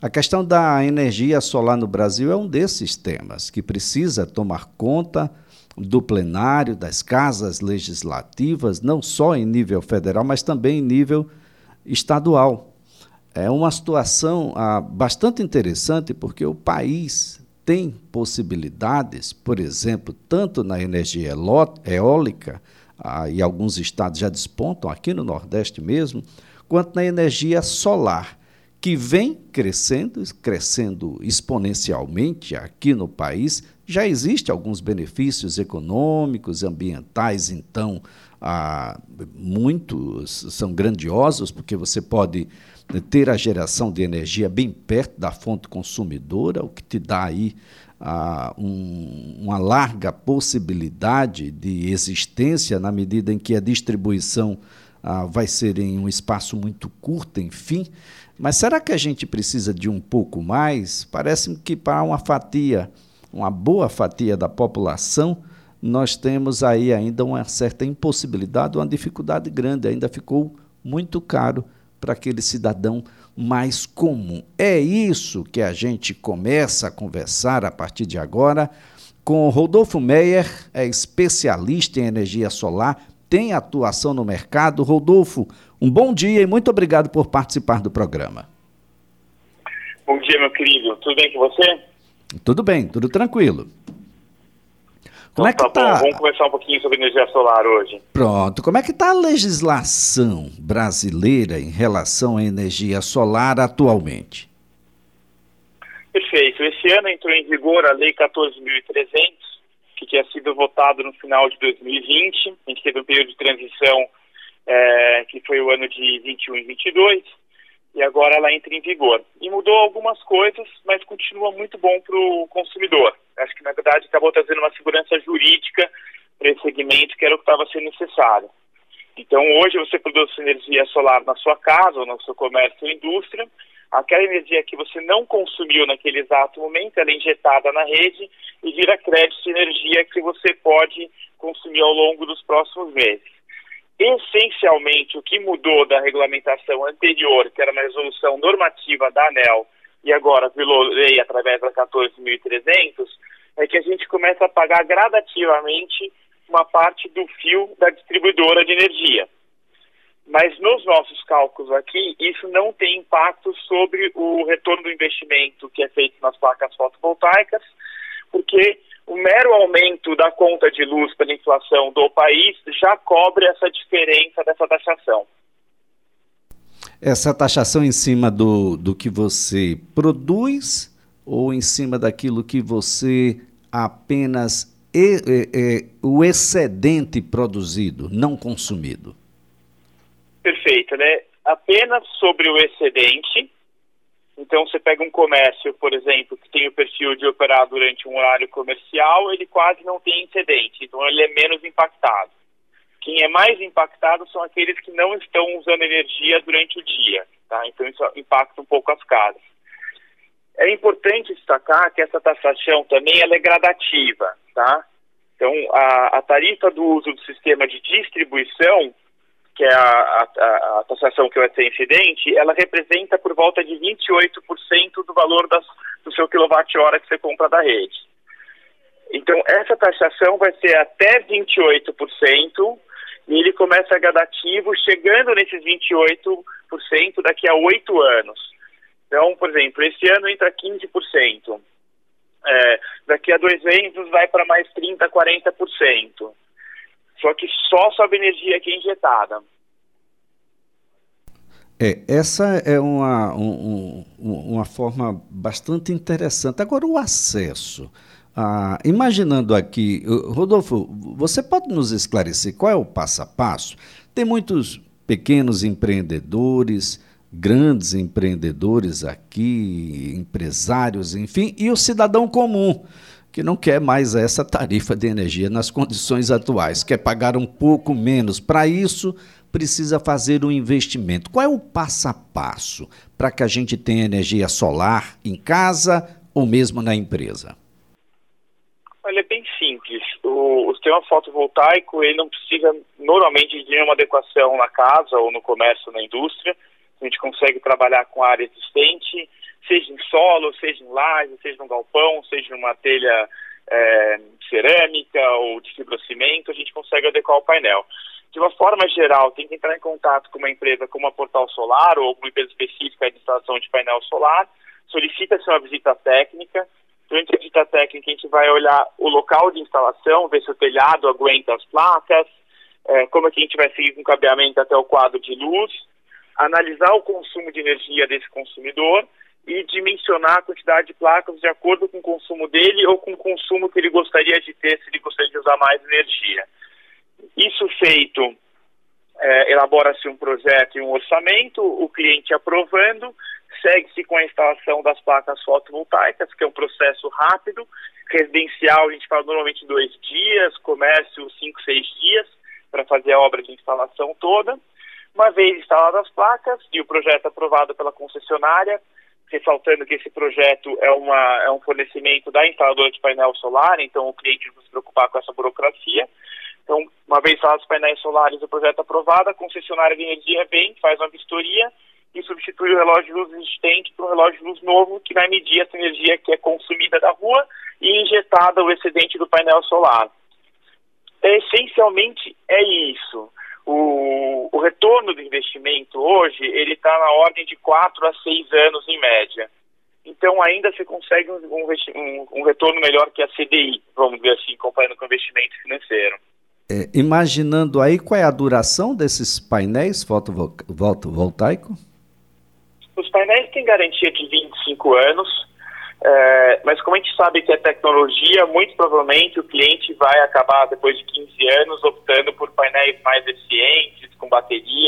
A questão da energia solar no Brasil é um desses temas que precisa tomar conta do plenário, das casas legislativas, não só em nível federal, mas também em nível estadual. É uma situação ah, bastante interessante porque o país tem possibilidades, por exemplo, tanto na energia eólica, ah, e alguns estados já despontam, aqui no Nordeste mesmo, quanto na energia solar que vem crescendo, crescendo exponencialmente aqui no país. Já existem alguns benefícios econômicos, ambientais, então, ah, muitos são grandiosos, porque você pode ter a geração de energia bem perto da fonte consumidora, o que te dá aí ah, um, uma larga possibilidade de existência na medida em que a distribuição ah, vai ser em um espaço muito curto, enfim. Mas será que a gente precisa de um pouco mais? Parece-me que para uma fatia, uma boa fatia da população, nós temos aí ainda uma certa impossibilidade, uma dificuldade grande, ainda ficou muito caro para aquele cidadão mais comum. É isso que a gente começa a conversar a partir de agora com Rodolfo Meyer, é especialista em energia solar, tem atuação no mercado. Rodolfo, um bom dia e muito obrigado por participar do programa. Bom dia, meu querido. Tudo bem com você? Tudo bem, tudo tranquilo. Como então, é que tá, tá... Bom. Vamos conversar um pouquinho sobre energia solar hoje. Pronto. Como é que está a legislação brasileira em relação à energia solar atualmente? Perfeito. Esse ano entrou em vigor a Lei 14.300, que tinha sido votado no final de 2020. A gente teve um período de transição é, que foi o ano de 21 e 22, e agora ela entra em vigor. E mudou algumas coisas, mas continua muito bom para o consumidor. Acho que, na verdade, acabou trazendo uma segurança jurídica para esse segmento, que era o que estava sendo necessário. Então, hoje você produz energia solar na sua casa ou no seu comércio ou indústria, aquela energia que você não consumiu naquele exato momento, ela é injetada na rede e vira crédito de energia que você pode consumir ao longo dos próximos meses essencialmente o que mudou da regulamentação anterior, que era uma resolução normativa da ANEL, e agora virou lei através da 14.300, é que a gente começa a pagar gradativamente uma parte do fio da distribuidora de energia. Mas nos nossos cálculos aqui, isso não tem impacto sobre o retorno do investimento que é feito nas placas fotovoltaicas, porque o mero aumento da conta de luz pela inflação do país já cobre essa diferença dessa taxação. Essa taxação em cima do, do que você produz ou em cima daquilo que você apenas é, é, o excedente produzido, não consumido? Perfeito, né? Apenas sobre o excedente, então, você pega um comércio, por exemplo, que tem o perfil de operar durante um horário comercial, ele quase não tem incidente, então ele é menos impactado. Quem é mais impactado são aqueles que não estão usando energia durante o dia, tá? Então, isso impacta um pouco as casas. É importante destacar que essa taxação também ela é gradativa, tá? Então, a, a tarifa do uso do sistema de distribuição que é a, a, a taxação que vai ser incidente, ela representa por volta de 28% do valor das, do seu quilowatt-hora que você compra da rede. Então, essa taxação vai ser até 28%, e ele começa gradativo, chegando nesses 28% daqui a oito anos. Então, por exemplo, esse ano entra 15%. É, daqui a dois anos vai para mais 30%, 40%. Só que só sob energia aqui injetada. É, essa é uma, um, uma forma bastante interessante. Agora, o acesso. Ah, imaginando aqui, Rodolfo, você pode nos esclarecer qual é o passo a passo? Tem muitos pequenos empreendedores, grandes empreendedores aqui, empresários, enfim, e o cidadão comum que não quer mais essa tarifa de energia nas condições atuais, quer pagar um pouco menos. Para isso, precisa fazer um investimento. Qual é o passo a passo para que a gente tenha energia solar em casa ou mesmo na empresa? Olha, é bem simples. O, o sistema fotovoltaico ele não precisa normalmente de nenhuma adequação na casa ou no comércio, na indústria. A gente consegue trabalhar com a área existente, seja em solo, seja em laje, seja no galpão, seja numa telha é, cerâmica ou de fibrocimento, a gente consegue adequar o painel. De uma forma geral, tem que entrar em contato com uma empresa como a Portal Solar ou alguma empresa específica de instalação de painel solar, solicita-se uma visita técnica. Durante a visita técnica, a gente vai olhar o local de instalação, ver se o telhado aguenta as placas, é, como é que a gente vai seguir com o cabeamento até o quadro de luz, analisar o consumo de energia desse consumidor e dimensionar a quantidade de placas de acordo com o consumo dele ou com o consumo que ele gostaria de ter, se ele gostaria de usar mais energia. Isso feito, é, elabora-se um projeto e um orçamento, o cliente aprovando, segue-se com a instalação das placas fotovoltaicas, que é um processo rápido. Residencial, a gente fala normalmente dois dias, comércio, cinco, seis dias, para fazer a obra de instalação toda. Uma vez instaladas as placas e o projeto aprovado pela concessionária, ressaltando que esse projeto é, uma, é um fornecimento da instaladora de painel solar, então o cliente não se preocupar com essa burocracia. Então, uma vez instalados os painéis solares o projeto aprovado, a concessionária de energia vem, faz uma vistoria e substitui o relógio de luz existente por um relógio de luz novo que vai medir essa energia que é consumida da rua e injetada o excedente do painel solar. É, essencialmente é isso. O retorno do investimento hoje ele está na ordem de 4 a 6 anos em média. Então ainda você consegue um, um, um, retorno melhor que a CDI, vamos dizer assim, comparando com o investimento financeiro. É, imaginando aí qual é a duração desses painéis fotovoltaicos? Os painéis têm garantia de 25 anos, é, mas como a gente sabe que é tecnologia, muito provavelmente o cliente vai acabar, depois de 15 anos, optando por painéis mais eficientes,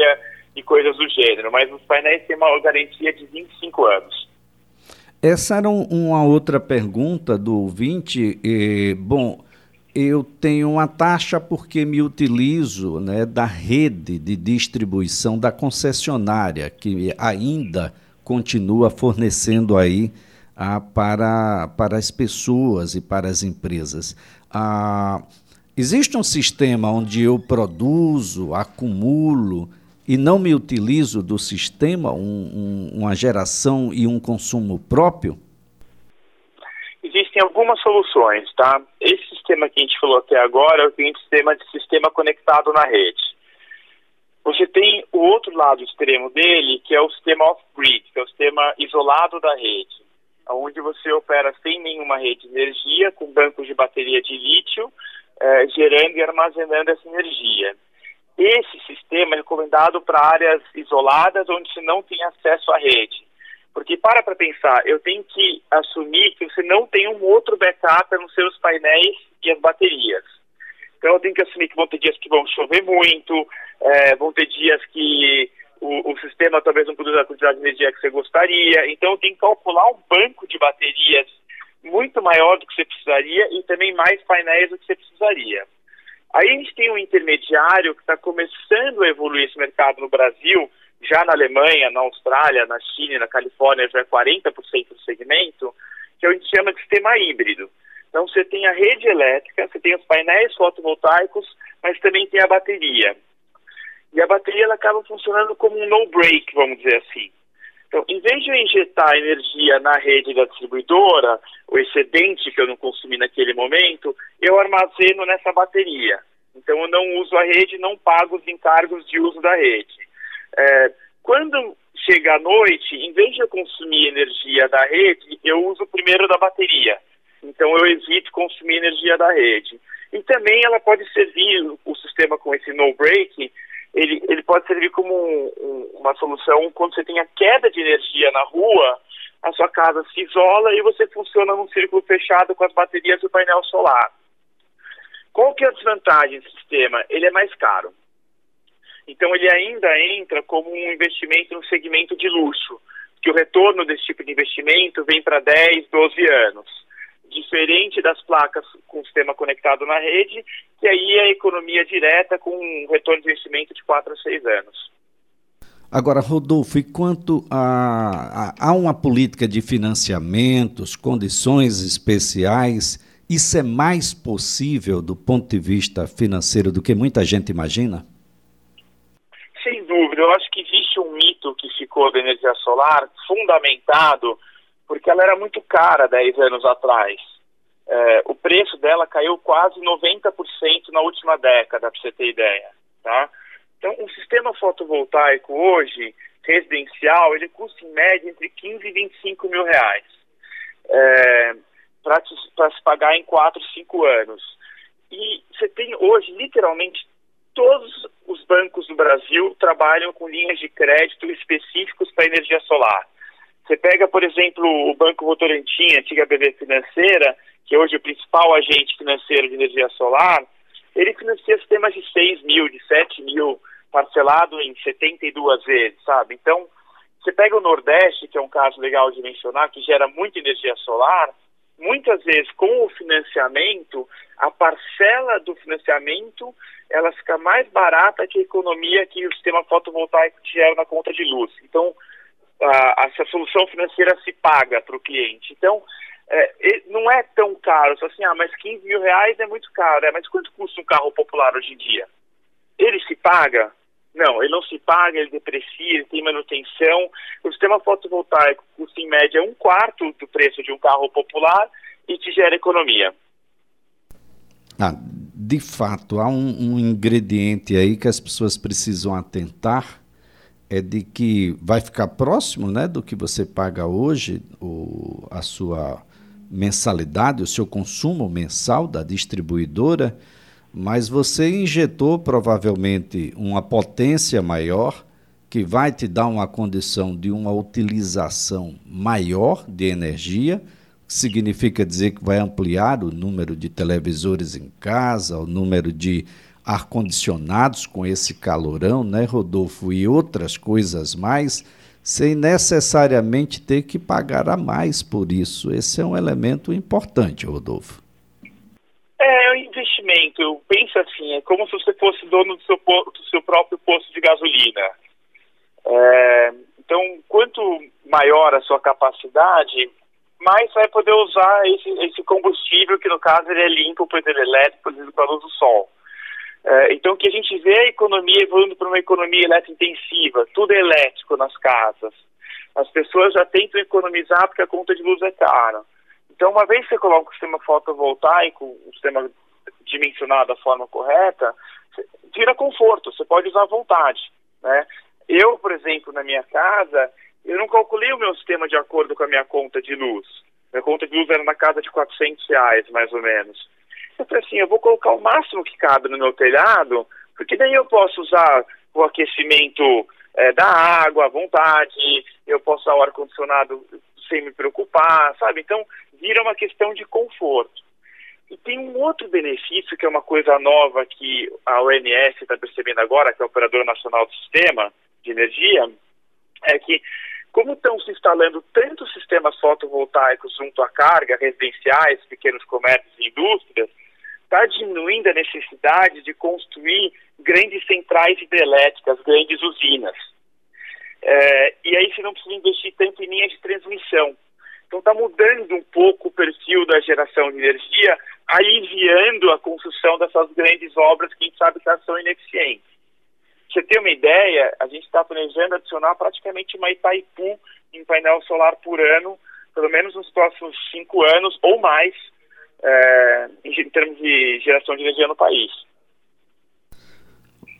bateria e coisas do gênero. Mas os painéis têm uma garantia de 25 anos. Essa era uma outra pergunta do ouvinte. E, bom, eu tenho uma taxa porque me utilizo né, da rede de distribuição da concessionária, que ainda continua fornecendo aí ah, para, para as pessoas e para as empresas. Ah, existe um sistema onde eu produzo, acumulo e não me utilizo do sistema, um, um, uma geração e um consumo próprio? Existem algumas soluções, tá? Esse sistema que a gente falou até agora é o sistema de sistema conectado na rede. Você tem o outro lado extremo dele, que é o sistema off-grid, que é o sistema isolado da rede onde você opera sem nenhuma rede de energia, com bancos de bateria de lítio, eh, gerando e armazenando essa energia. Esse sistema é recomendado para áreas isoladas onde você não tem acesso à rede. Porque para para pensar, eu tenho que assumir que você não tem um outro backup nos seus painéis e as baterias. Então eu tenho que assumir que vão ter dias que vão chover muito, é, vão ter dias que o, o, sistema talvez não produza a quantidade de energia que você gostaria. Então tem que calcular um banco de baterias muito maior do que você precisaria e também mais painéis do que você precisaria. Aí a gente tem um intermediário que está começando a evoluir esse mercado no Brasil, já na Alemanha, na Austrália, na China na Califórnia já é 40% do segmento, que a gente chama de sistema híbrido. Então você tem a rede elétrica, você tem os painéis fotovoltaicos, mas também tem a bateria. E a bateria ela acaba funcionando como um no-break, vamos dizer assim. Então, em vez de eu injetar energia na rede da distribuidora, o excedente que eu não consumi naquele momento, eu armazeno nessa bateria. Então, eu não uso a rede, não pago os encargos de uso da rede. É, quando chega a noite, em vez de eu consumir energia da rede, eu uso primeiro da bateria. Então, eu evito consumir energia da rede. E também ela pode servir, o sistema com esse no-break, ele, ele pode servir como um, um, uma solução quando você tem a queda de energia na rua, a sua casa se isola e você funciona num círculo fechado com as baterias do painel solar. Qual que é a desvantagem do sistema? Ele é mais caro. Então ele ainda entra como um investimento no segmento de luxo, que o retorno desse tipo de investimento vem para 10, 12 anos diferente das placas com sistema conectado na rede, que aí é a economia direta com um retorno de investimento de 4 a 6 anos. Agora, Rodolfo, e quanto a, a, a uma política de financiamentos, condições especiais, isso é mais possível do ponto de vista financeiro do que muita gente imagina? Sem dúvida, eu acho que existe um mito que ficou da energia solar fundamentado porque ela era muito cara 10 anos atrás. É, o preço dela caiu quase 90% na última década, para você ter ideia. Tá? Então, um sistema fotovoltaico hoje, residencial, ele custa em média entre 15 e 25 mil reais é, para se pagar em 4, 5 anos. E você tem hoje, literalmente, todos os bancos do Brasil trabalham com linhas de crédito específicos para energia solar. Você pega, por exemplo, o Banco Votorantim, antiga BB Financeira, que é hoje é o principal agente financeiro de energia solar, ele financia sistemas de 6 mil, de 7 mil, parcelado em 72 vezes, sabe? Então, você pega o Nordeste, que é um caso legal de mencionar, que gera muita energia solar, muitas vezes com o financiamento, a parcela do financiamento ela fica mais barata que a economia que o sistema fotovoltaico gera na conta de luz. Então, a, essa solução financeira se paga para o cliente. Então, é, não é tão caro, só assim, ah, mas 15 mil reais é muito caro. É, mas quanto custa um carro popular hoje em dia? Ele se paga? Não, ele não se paga, ele deprecia, ele tem manutenção. O sistema fotovoltaico custa em média um quarto do preço de um carro popular e te gera economia. Ah, de fato, há um, um ingrediente aí que as pessoas precisam atentar, é de que vai ficar próximo né, do que você paga hoje, o, a sua mensalidade, o seu consumo mensal da distribuidora, mas você injetou provavelmente uma potência maior que vai te dar uma condição de uma utilização maior de energia, significa dizer que vai ampliar o número de televisores em casa, o número de ar-condicionados com esse calorão, né, Rodolfo, e outras coisas mais, sem necessariamente ter que pagar a mais por isso. Esse é um elemento importante, Rodolfo. É, é um investimento. Pensa assim, é como se você fosse dono do seu, do seu próprio posto de gasolina. É, então, quanto maior a sua capacidade, mais vai poder usar esse, esse combustível, que no caso ele é limpo por ele elétrico, produzido pela luz do sol. É, então, que a gente vê a economia evoluindo para uma economia eletrointensiva, tudo é elétrico nas casas. As pessoas já tentam economizar porque a conta de luz é cara. Então, uma vez que você coloca o sistema fotovoltaico, o sistema dimensionado da forma correta, vira conforto, você pode usar à vontade. Né? Eu, por exemplo, na minha casa, eu não calculei o meu sistema de acordo com a minha conta de luz. Minha conta de luz era na casa de 400 reais, mais ou menos. Eu falei assim, eu vou colocar o máximo que cabe no meu telhado, porque daí eu posso usar o aquecimento é, da água à vontade, eu posso usar o ar-condicionado sem me preocupar, sabe? Então, vira uma questão de conforto. E tem um outro benefício, que é uma coisa nova que a ONS está percebendo agora, que é a Operadora Nacional do Sistema de Energia, é que como estão se instalando tantos sistemas fotovoltaicos junto à carga, residenciais, pequenos comércios e indústrias, está diminuindo a necessidade de construir grandes centrais hidrelétricas, grandes usinas. É, e aí você não precisa investir tanto em linhas de transmissão. Então está mudando um pouco o perfil da geração de energia, aliviando a construção dessas grandes obras que a gente sabe que elas são ineficientes. Pra você ter uma ideia, a gente está planejando adicionar praticamente uma Itaipu em painel solar por ano, pelo menos nos próximos cinco anos ou mais, é, em termos de geração de energia no país.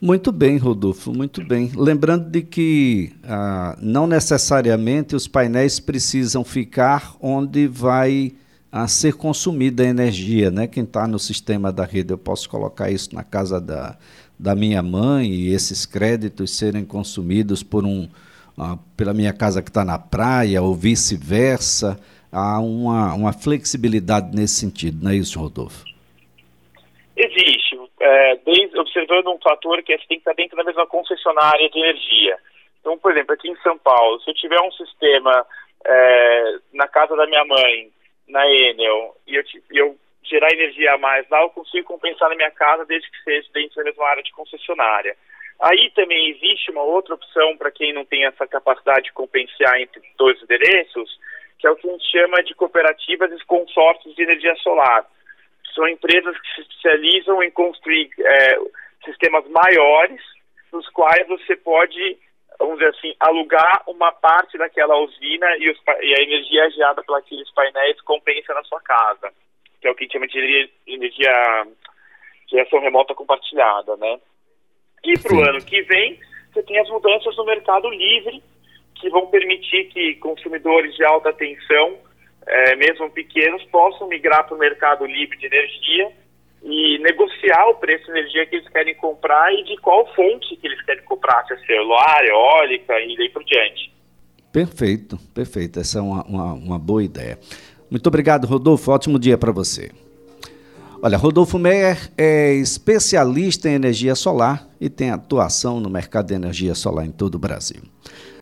Muito bem, Rodolfo, muito bem. Lembrando de que ah, não necessariamente os painéis precisam ficar onde vai ah, ser consumida a energia, né? Quem está no sistema da rede, eu posso colocar isso na casa da, da minha mãe e esses créditos serem consumidos por um, ah, pela minha casa que está na praia ou vice-versa. Há uma, uma flexibilidade nesse sentido, não é isso, Rodolfo? Existe é, desde, observando um fator que é que tem que estar dentro da mesma concessionária de energia. Então, por exemplo, aqui em São Paulo, se eu tiver um sistema é, na casa da minha mãe, na Enel, e eu, eu gerar energia a mais lá, eu consigo compensar na minha casa desde que seja dentro da mesma área de concessionária. Aí também existe uma outra opção para quem não tem essa capacidade de compensar entre dois endereços, que é o que a gente chama de cooperativas e consórcios de energia solar são empresas que se especializam em construir é, sistemas maiores, nos quais você pode vamos dizer assim, alugar uma parte daquela usina e, os, e a energia gerada por aqueles painéis compensa na sua casa, que é o que a gente chama de energia, energia geração remota compartilhada, né? E para o ano que vem, você tem as mudanças no mercado livre, que vão permitir que consumidores de alta tensão, é, mesmo pequenos, possam migrar para o mercado livre de energia e negociar o preço de energia que eles querem comprar e de qual fonte que eles querem comprar, se é celular, eólica e daí por diante. Perfeito, perfeito. Essa é uma, uma, uma boa ideia. Muito obrigado, Rodolfo. Ótimo dia para você. Olha, Rodolfo Meyer é especialista em energia solar e tem atuação no mercado de energia solar em todo o Brasil.